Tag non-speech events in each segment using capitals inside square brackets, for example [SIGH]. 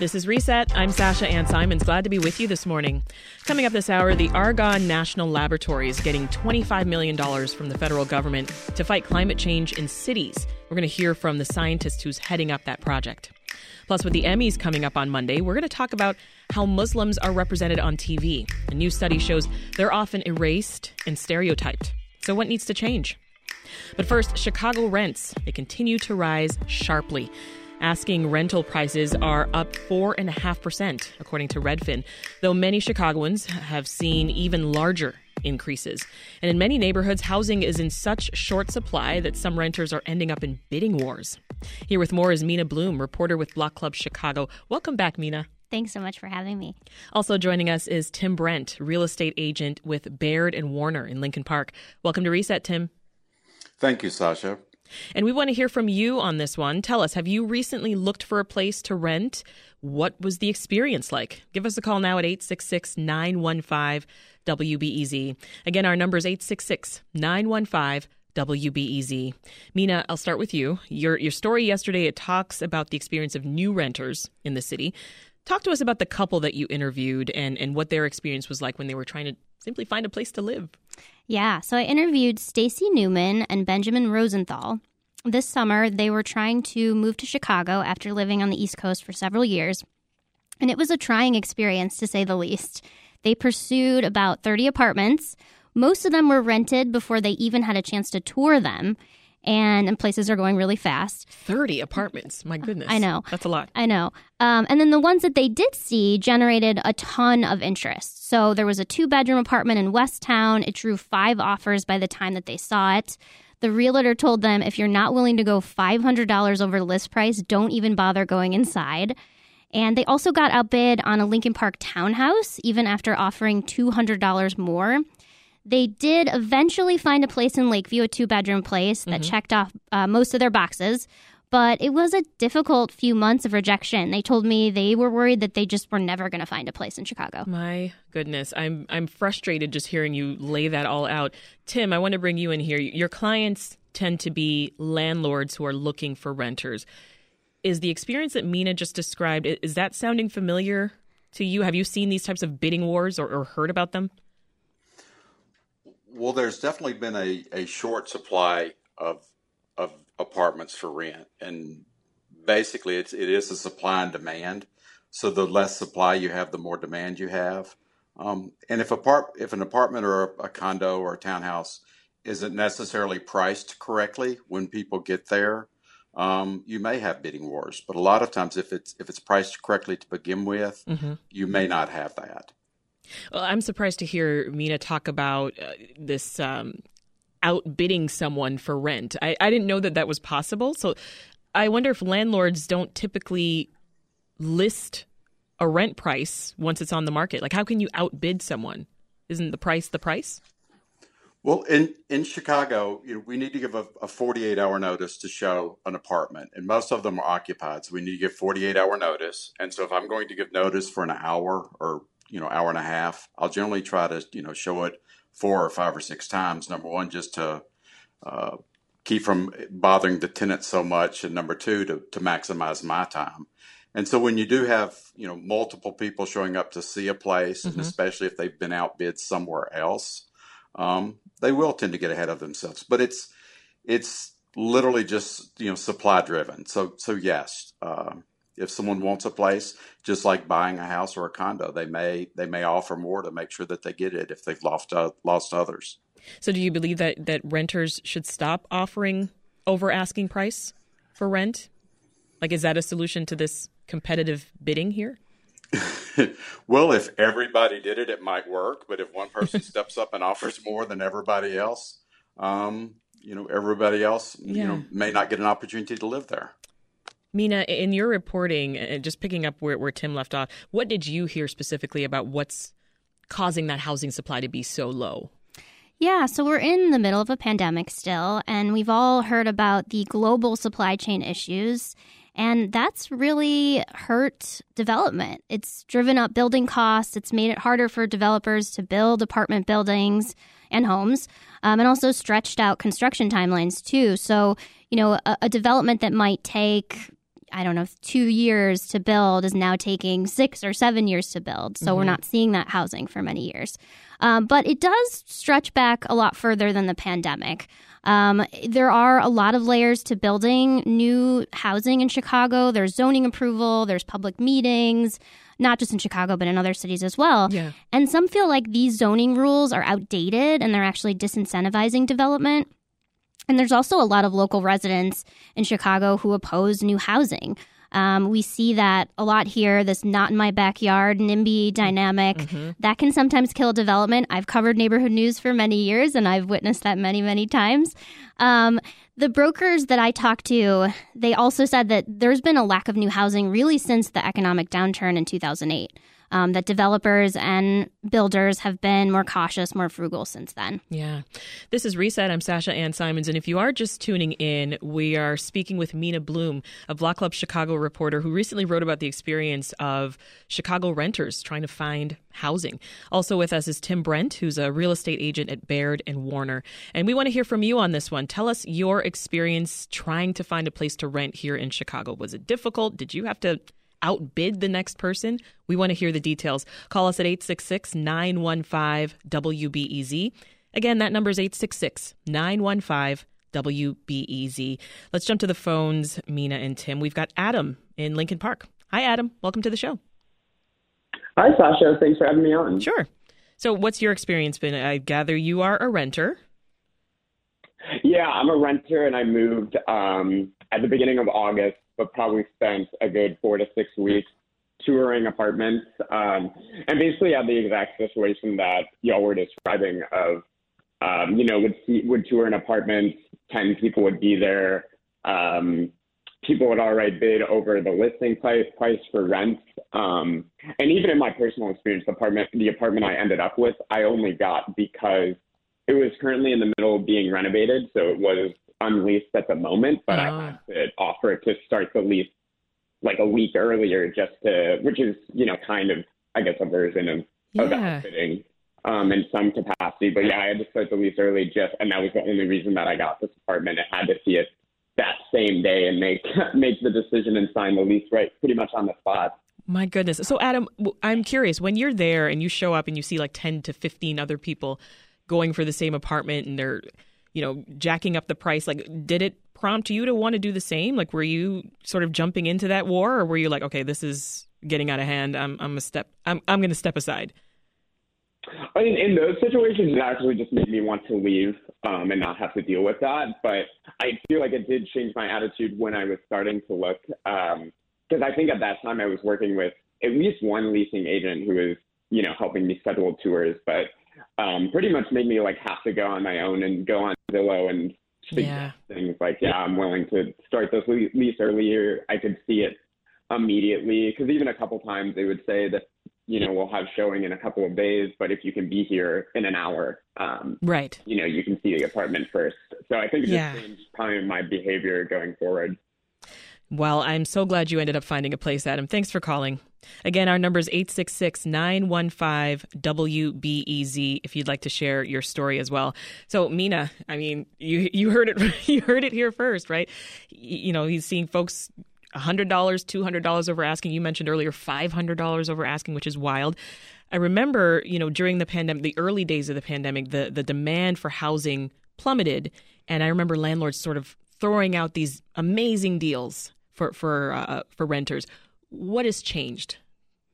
This is Reset. I'm Sasha Ann Simons. Glad to be with you this morning. Coming up this hour, the Argonne National Laboratory is getting $25 million from the federal government to fight climate change in cities. We're going to hear from the scientist who's heading up that project. Plus, with the Emmys coming up on Monday, we're going to talk about how Muslims are represented on TV. A new study shows they're often erased and stereotyped. So, what needs to change? But first, Chicago rents. They continue to rise sharply. Asking rental prices are up 4.5%, according to Redfin, though many Chicagoans have seen even larger increases. And in many neighborhoods, housing is in such short supply that some renters are ending up in bidding wars. Here with more is Mina Bloom, reporter with Block Club Chicago. Welcome back, Mina. Thanks so much for having me. Also joining us is Tim Brent, real estate agent with Baird and Warner in Lincoln Park. Welcome to Reset, Tim. Thank you, Sasha. And we want to hear from you on this one. Tell us, have you recently looked for a place to rent? What was the experience like? Give us a call now at 866 915 WBEZ. Again, our number is 866 915 WBEZ. Mina, I'll start with you. Your your story yesterday it talks about the experience of new renters in the city. Talk to us about the couple that you interviewed and and what their experience was like when they were trying to simply find a place to live. Yeah, so I interviewed Stacy Newman and Benjamin Rosenthal. This summer, they were trying to move to Chicago after living on the East Coast for several years. And it was a trying experience, to say the least. They pursued about 30 apartments. Most of them were rented before they even had a chance to tour them and, and places are going really fast. 30 apartments. My goodness. I know. That's a lot. I know. Um, and then the ones that they did see generated a ton of interest. So there was a two bedroom apartment in Westtown. It drew five offers by the time that they saw it. The realtor told them if you're not willing to go $500 over list price, don't even bother going inside. And they also got outbid on a Lincoln Park townhouse, even after offering $200 more. They did eventually find a place in Lakeview, a two bedroom place that mm-hmm. checked off uh, most of their boxes, but it was a difficult few months of rejection. They told me they were worried that they just were never going to find a place in Chicago. My goodness, I'm I'm frustrated just hearing you lay that all out. Tim, I want to bring you in here. Your clients tend to be landlords who are looking for renters. Is the experience that Mina just described is that sounding familiar to you? Have you seen these types of bidding wars or, or heard about them? Well, there's definitely been a, a short supply of of apartments for rent, and basically, it's it is a supply and demand. So the less supply you have, the more demand you have. Um, and if apart if an apartment or a, a condo or a townhouse isn't necessarily priced correctly when people get there, um, you may have bidding wars. But a lot of times, if it's if it's priced correctly to begin with, mm-hmm. you may not have that. Well, I'm surprised to hear Mina talk about uh, this um, outbidding someone for rent. I, I didn't know that that was possible. So I wonder if landlords don't typically list a rent price once it's on the market. Like, how can you outbid someone? Isn't the price the price? Well, in, in Chicago, you know, we need to give a, a 48 hour notice to show an apartment, and most of them are occupied. So we need to give 48 hour notice. And so if I'm going to give notice for an hour or you know hour and a half. I'll generally try to you know show it four or five or six times. Number one, just to uh, keep from bothering the tenant so much, and number two, to to maximize my time. And so when you do have you know multiple people showing up to see a place, mm-hmm. and especially if they've been outbid somewhere else, um, they will tend to get ahead of themselves. But it's it's literally just you know supply driven. So so yes, uh, if someone wants a place, just like buying a house or a condo, they may they may offer more to make sure that they get it if they've lost uh, lost others. So, do you believe that that renters should stop offering over asking price for rent? Like, is that a solution to this competitive bidding here? [LAUGHS] well, if everybody did it, it might work. But if one person [LAUGHS] steps up and offers more than everybody else, um, you know, everybody else, yeah. you know, may not get an opportunity to live there. Mina, in your reporting, and just picking up where, where Tim left off, what did you hear specifically about what's causing that housing supply to be so low? Yeah, so we're in the middle of a pandemic still, and we've all heard about the global supply chain issues. And that's really hurt development. It's driven up building costs. It's made it harder for developers to build apartment buildings and homes, um, and also stretched out construction timelines, too. So, you know, a, a development that might take I don't know, two years to build is now taking six or seven years to build. So mm-hmm. we're not seeing that housing for many years. Um, but it does stretch back a lot further than the pandemic. Um, there are a lot of layers to building new housing in Chicago. There's zoning approval, there's public meetings, not just in Chicago, but in other cities as well. Yeah. And some feel like these zoning rules are outdated and they're actually disincentivizing development. And there's also a lot of local residents in Chicago who oppose new housing. Um, we see that a lot here, this not in my backyard NIMBY dynamic. Mm-hmm. That can sometimes kill development. I've covered neighborhood news for many years and I've witnessed that many, many times. Um, the brokers that I talked to, they also said that there's been a lack of new housing really since the economic downturn in 2008 um, that developers and builders have been more cautious, more frugal since then. Yeah. This is Reset. I'm Sasha Ann Simons. And if you are just tuning in, we are speaking with Mina Bloom, a Block Club Chicago reporter who recently wrote about the experience of Chicago renters trying to find housing. Also with us is Tim Brent, who's a real estate agent at Baird and Warner. And we want to hear from you on this one. Tell us your experience trying to find a place to rent here in Chicago. Was it difficult? Did you have to outbid the next person? We want to hear the details. Call us at 866 915 WBEZ. Again, that number is 866 915 WBEZ. Let's jump to the phones, Mina and Tim. We've got Adam in Lincoln Park. Hi, Adam. Welcome to the show. Hi, Sasha. Thanks for having me on. Sure. So, what's your experience been? I gather you are a renter. Yeah, I'm a renter, and I moved um, at the beginning of August but probably spent a good four to six weeks touring apartments um, and basically had the exact situation that y'all were describing of um, you know would see, would tour an apartment 10 people would be there um, people would already bid over the listing price, price for rent um, and even in my personal experience the apartment the apartment i ended up with i only got because it was currently in the middle of being renovated so it was unleased at the moment, but oh. I had to offer it to start the lease like a week earlier just to, which is, you know, kind of, I guess, a version of, yeah. of outfitting um, in some capacity. But yeah, I had to start the lease early just, and that was the only reason that I got this apartment. I had to see it that same day and make, [LAUGHS] make the decision and sign the lease right pretty much on the spot. My goodness. So, Adam, I'm curious when you're there and you show up and you see like 10 to 15 other people going for the same apartment and they're, you know, jacking up the price. Like, did it prompt you to want to do the same? Like, were you sort of jumping into that war, or were you like, okay, this is getting out of hand. I'm I'm a step. I'm I'm going to step aside. I mean, in those situations, it actually just made me want to leave um, and not have to deal with that. But I feel like it did change my attitude when I was starting to look, because um, I think at that time I was working with at least one leasing agent who was, you know, helping me schedule tours. But um, pretty much made me like have to go on my own and go on Zillow and yeah. things like, yeah, I'm willing to start this lease earlier. I could see it immediately because even a couple times they would say that you know we'll have showing in a couple of days, but if you can be here in an hour, um, right, you know you can see the apartment first. So I think it yeah. just changed probably my behavior going forward. Well, I'm so glad you ended up finding a place, Adam. Thanks for calling. Again, our number is 866 915 WBEZ if you'd like to share your story as well. So, Mina, I mean, you you heard it [LAUGHS] you heard it here first, right? You know, he's seeing folks $100, $200 over asking. You mentioned earlier $500 over asking, which is wild. I remember, you know, during the pandemic, the early days of the pandemic, the the demand for housing plummeted, and I remember landlords sort of throwing out these amazing deals for for uh, for renters. What has changed?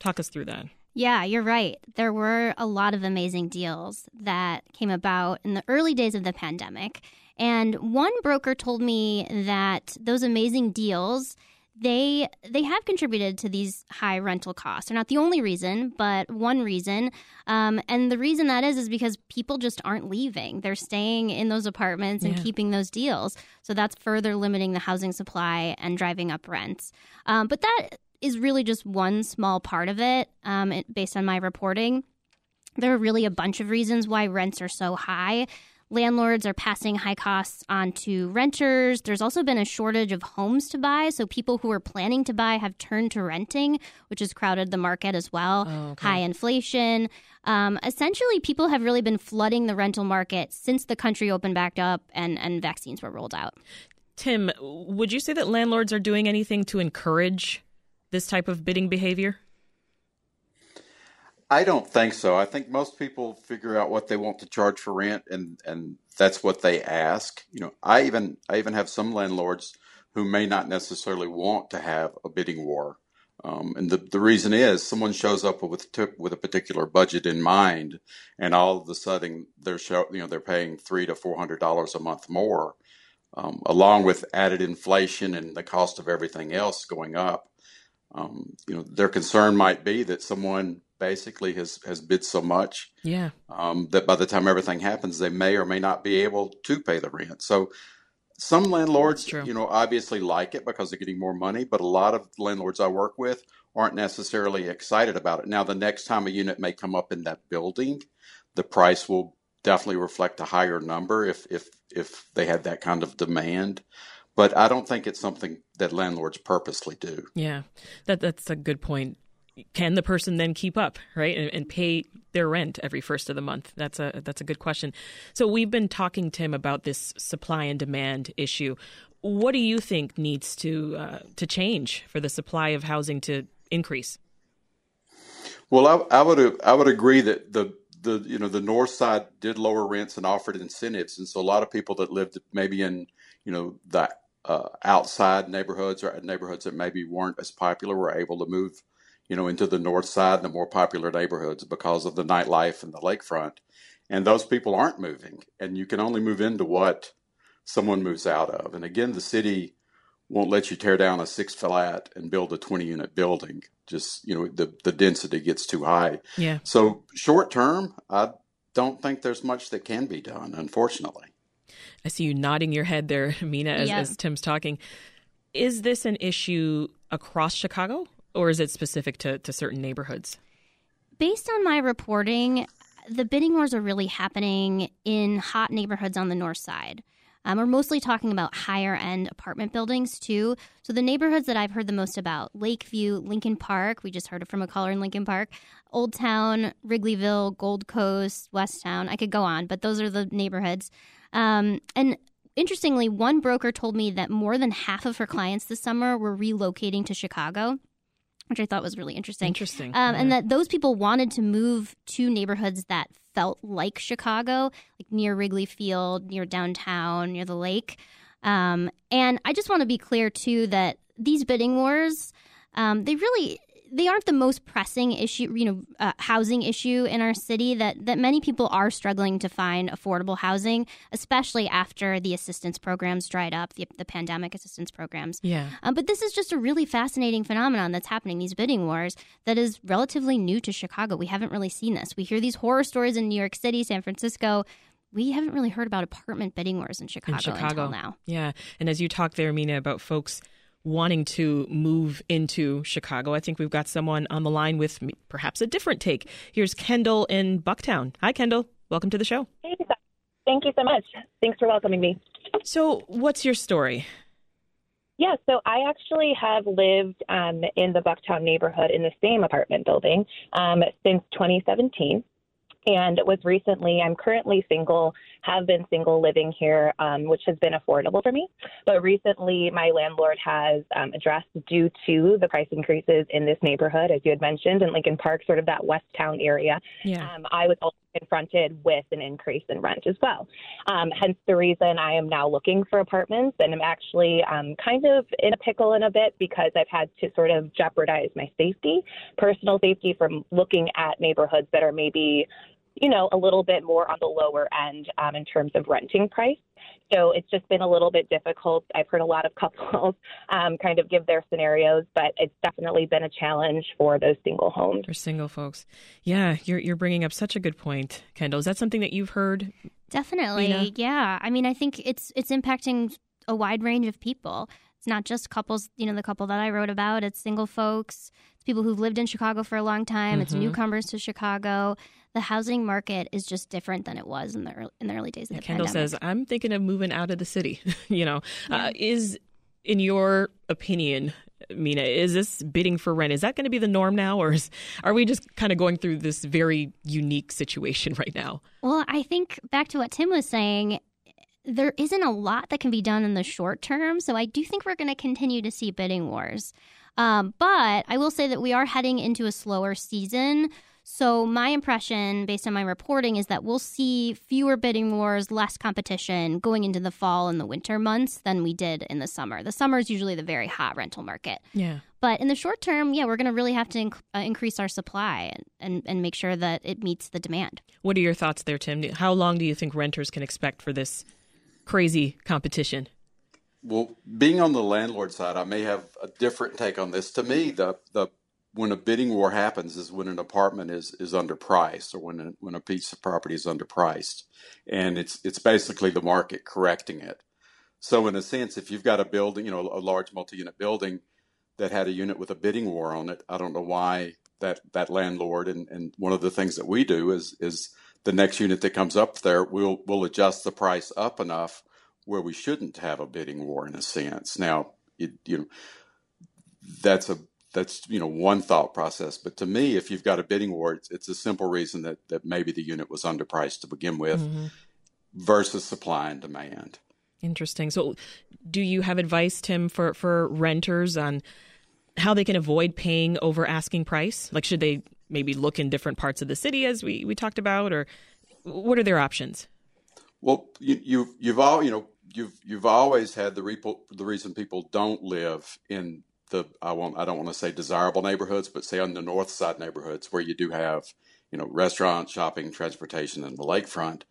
Talk us through that. Yeah, you're right. There were a lot of amazing deals that came about in the early days of the pandemic. And one broker told me that those amazing deals they they have contributed to these high rental costs. They're not the only reason, but one reason. Um, and the reason that is is because people just aren't leaving. They're staying in those apartments and yeah. keeping those deals. So that's further limiting the housing supply and driving up rents. Um, but that is really just one small part of it, um, it based on my reporting. There are really a bunch of reasons why rents are so high landlords are passing high costs on to renters. There's also been a shortage of homes to buy. So people who are planning to buy have turned to renting, which has crowded the market as well. Oh, okay. High inflation. Um, essentially, people have really been flooding the rental market since the country opened back up and, and vaccines were rolled out. Tim, would you say that landlords are doing anything to encourage this type of bidding behavior? I don't think so. I think most people figure out what they want to charge for rent and and that's what they ask. You know, I even I even have some landlords who may not necessarily want to have a bidding war. Um, and the, the reason is someone shows up with with a particular budget in mind, and all of a sudden they're show, you know they're paying three to four hundred dollars a month more, um, along with added inflation and the cost of everything else going up. Um, you know their concern might be that someone basically has has bid so much, yeah, um, that by the time everything happens, they may or may not be able to pay the rent. So some landlords, you know, obviously like it because they're getting more money, but a lot of landlords I work with aren't necessarily excited about it. Now, the next time a unit may come up in that building, the price will definitely reflect a higher number if if if they had that kind of demand. But I don't think it's something that landlords purposely do. Yeah, that that's a good point can the person then keep up right and, and, pay their rent every first of the month? That's a that's a good question. So we've been talking tim about this supply and demand issue. What do you think needs to uh, to change for the supply of housing to increase? Well I, I would I would agree that the the you know the north side did lower rents and offered incentives. And so a lot of people that lived maybe in you know the uh, outside neighborhoods or neighborhoods that maybe weren't as popular were able to move you know, into the north side and the more popular neighborhoods because of the nightlife and the lakefront. And those people aren't moving. And you can only move into what someone moves out of. And again, the city won't let you tear down a six flat and build a 20 unit building. Just, you know, the, the density gets too high. Yeah. So short term, I don't think there's much that can be done, unfortunately. I see you nodding your head there, [LAUGHS] Mina, as, yeah. as Tim's talking. Is this an issue across Chicago? Or is it specific to, to certain neighborhoods? Based on my reporting, the bidding wars are really happening in hot neighborhoods on the north side. Um, we're mostly talking about higher end apartment buildings too. So the neighborhoods that I've heard the most about: Lakeview, Lincoln Park. We just heard it from a caller in Lincoln Park, Old Town, Wrigleyville, Gold Coast, West Town. I could go on, but those are the neighborhoods. Um, and interestingly, one broker told me that more than half of her clients this summer were relocating to Chicago which I thought was really interesting. Interesting. Um, yeah. And that those people wanted to move to neighborhoods that felt like Chicago, like near Wrigley Field, near downtown, near the lake. Um, and I just want to be clear, too, that these bidding wars, um, they really they aren't the most pressing issue, you know, uh, housing issue in our city. That that many people are struggling to find affordable housing, especially after the assistance programs dried up, the, the pandemic assistance programs. Yeah. Um, but this is just a really fascinating phenomenon that's happening. These bidding wars that is relatively new to Chicago. We haven't really seen this. We hear these horror stories in New York City, San Francisco we haven't really heard about apartment bidding wars in Chicago, in Chicago. until now. Yeah. And as you talk there, Mina, about folks wanting to move into Chicago. I think we've got someone on the line with perhaps a different take. Here's Kendall in Bucktown. Hi, Kendall. Welcome to the show. Hey, thank you so much. Thanks for welcoming me. So, what's your story? Yeah, so I actually have lived um, in the Bucktown neighborhood in the same apartment building um, since 2017 and was recently, I'm currently single, have been single living here, um, which has been affordable for me. But recently, my landlord has um, addressed due to the price increases in this neighborhood, as you had mentioned, in Lincoln Park, sort of that West Town area. Yeah. Um, I was also confronted with an increase in rent as well. Um, hence the reason I am now looking for apartments and I'm actually um, kind of in a pickle in a bit because I've had to sort of jeopardize my safety, personal safety from looking at neighborhoods that are maybe you know, a little bit more on the lower end um, in terms of renting price. So it's just been a little bit difficult. I've heard a lot of [LAUGHS] couples um, kind of give their scenarios, but it's definitely been a challenge for those single homes. For single folks, yeah, you're you're bringing up such a good point, Kendall. Is that something that you've heard? Definitely, yeah. I mean, I think it's it's impacting a wide range of people. It's not just couples. You know, the couple that I wrote about. It's single folks. People who've lived in Chicago for a long time. Mm-hmm. It's newcomers to Chicago the housing market is just different than it was in the early, in the early days of the Kendall pandemic. says, "I'm thinking of moving out of the city." [LAUGHS] you know, yeah. uh, is in your opinion, Mina, is this bidding for rent? Is that going to be the norm now, or is, are we just kind of going through this very unique situation [LAUGHS] right now? Well, I think back to what Tim was saying. There isn't a lot that can be done in the short term. So I do think we're going to continue to see bidding wars. Um, but I will say that we are heading into a slower season. So, my impression, based on my reporting, is that we'll see fewer bidding wars, less competition going into the fall and the winter months than we did in the summer. The summer is usually the very hot rental market. Yeah. But in the short term, yeah, we're going to really have to inc- uh, increase our supply and, and, and make sure that it meets the demand. What are your thoughts there, Tim? How long do you think renters can expect for this crazy competition? Well, being on the landlord side, I may have a different take on this. To me, the the when a bidding war happens is when an apartment is is underpriced or when a, when a piece of property is underpriced, and it's it's basically the market correcting it. So in a sense, if you've got a building, you know, a large multi-unit building that had a unit with a bidding war on it, I don't know why that that landlord and and one of the things that we do is is the next unit that comes up there, we'll we'll adjust the price up enough where we shouldn't have a bidding war in a sense. Now, it, you know, that's a that's you know one thought process. But to me, if you've got a bidding war, it's, it's a simple reason that that maybe the unit was underpriced to begin with, mm-hmm. versus supply and demand. Interesting. So, do you have advice, Tim, for for renters on how they can avoid paying over asking price? Like, should they maybe look in different parts of the city, as we we talked about, or what are their options? Well, you, you you've all you know you've you've always had the repo, the reason people don't live in the I won't I don't want to say desirable neighborhoods, but say on the north side neighborhoods where you do have you know restaurants, shopping, transportation, and the lakefront.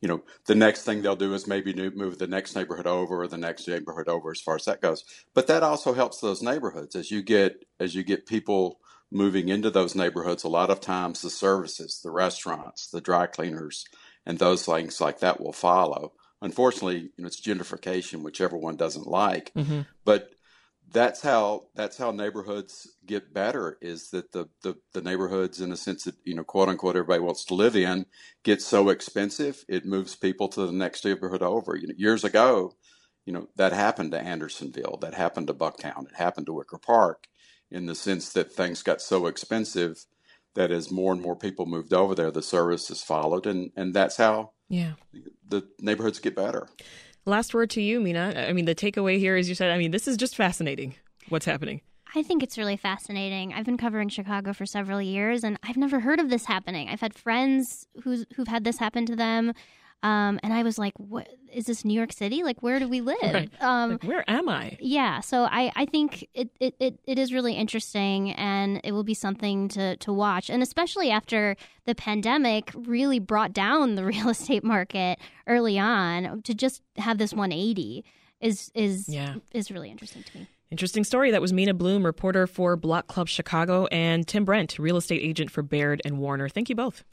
You know, the next thing they'll do is maybe move the next neighborhood over or the next neighborhood over as far as that goes. But that also helps those neighborhoods as you get as you get people moving into those neighborhoods. A lot of times, the services, the restaurants, the dry cleaners, and those things like that will follow unfortunately, you know, it's gentrification, which everyone doesn't like. Mm-hmm. But that's how that's how neighborhoods get better is that the, the, the neighborhoods in a sense that you know quote unquote everybody wants to live in get so expensive it moves people to the next neighborhood over you know years ago you know that happened to andersonville that happened to bucktown it happened to wicker park in the sense that things got so expensive that as more and more people moved over there the services followed and and that's how yeah. The neighborhoods get better. Last word to you, Mina. I mean, the takeaway here is you said, I mean, this is just fascinating what's happening. I think it's really fascinating. I've been covering Chicago for several years and I've never heard of this happening. I've had friends who's, who've had this happen to them. Um, and I was like, "What is this? New York City? Like, where do we [LAUGHS] live? Right. Um, like, where am I?" Yeah. So I, I think it, it, it, it is really interesting, and it will be something to to watch, and especially after the pandemic really brought down the [LAUGHS] real estate market early on, to just have this 180 is is yeah. is really interesting to me. Interesting story. That was Mina Bloom, reporter for Block Club Chicago, and Tim Brent, real estate agent for Baird and Warner. Thank you both.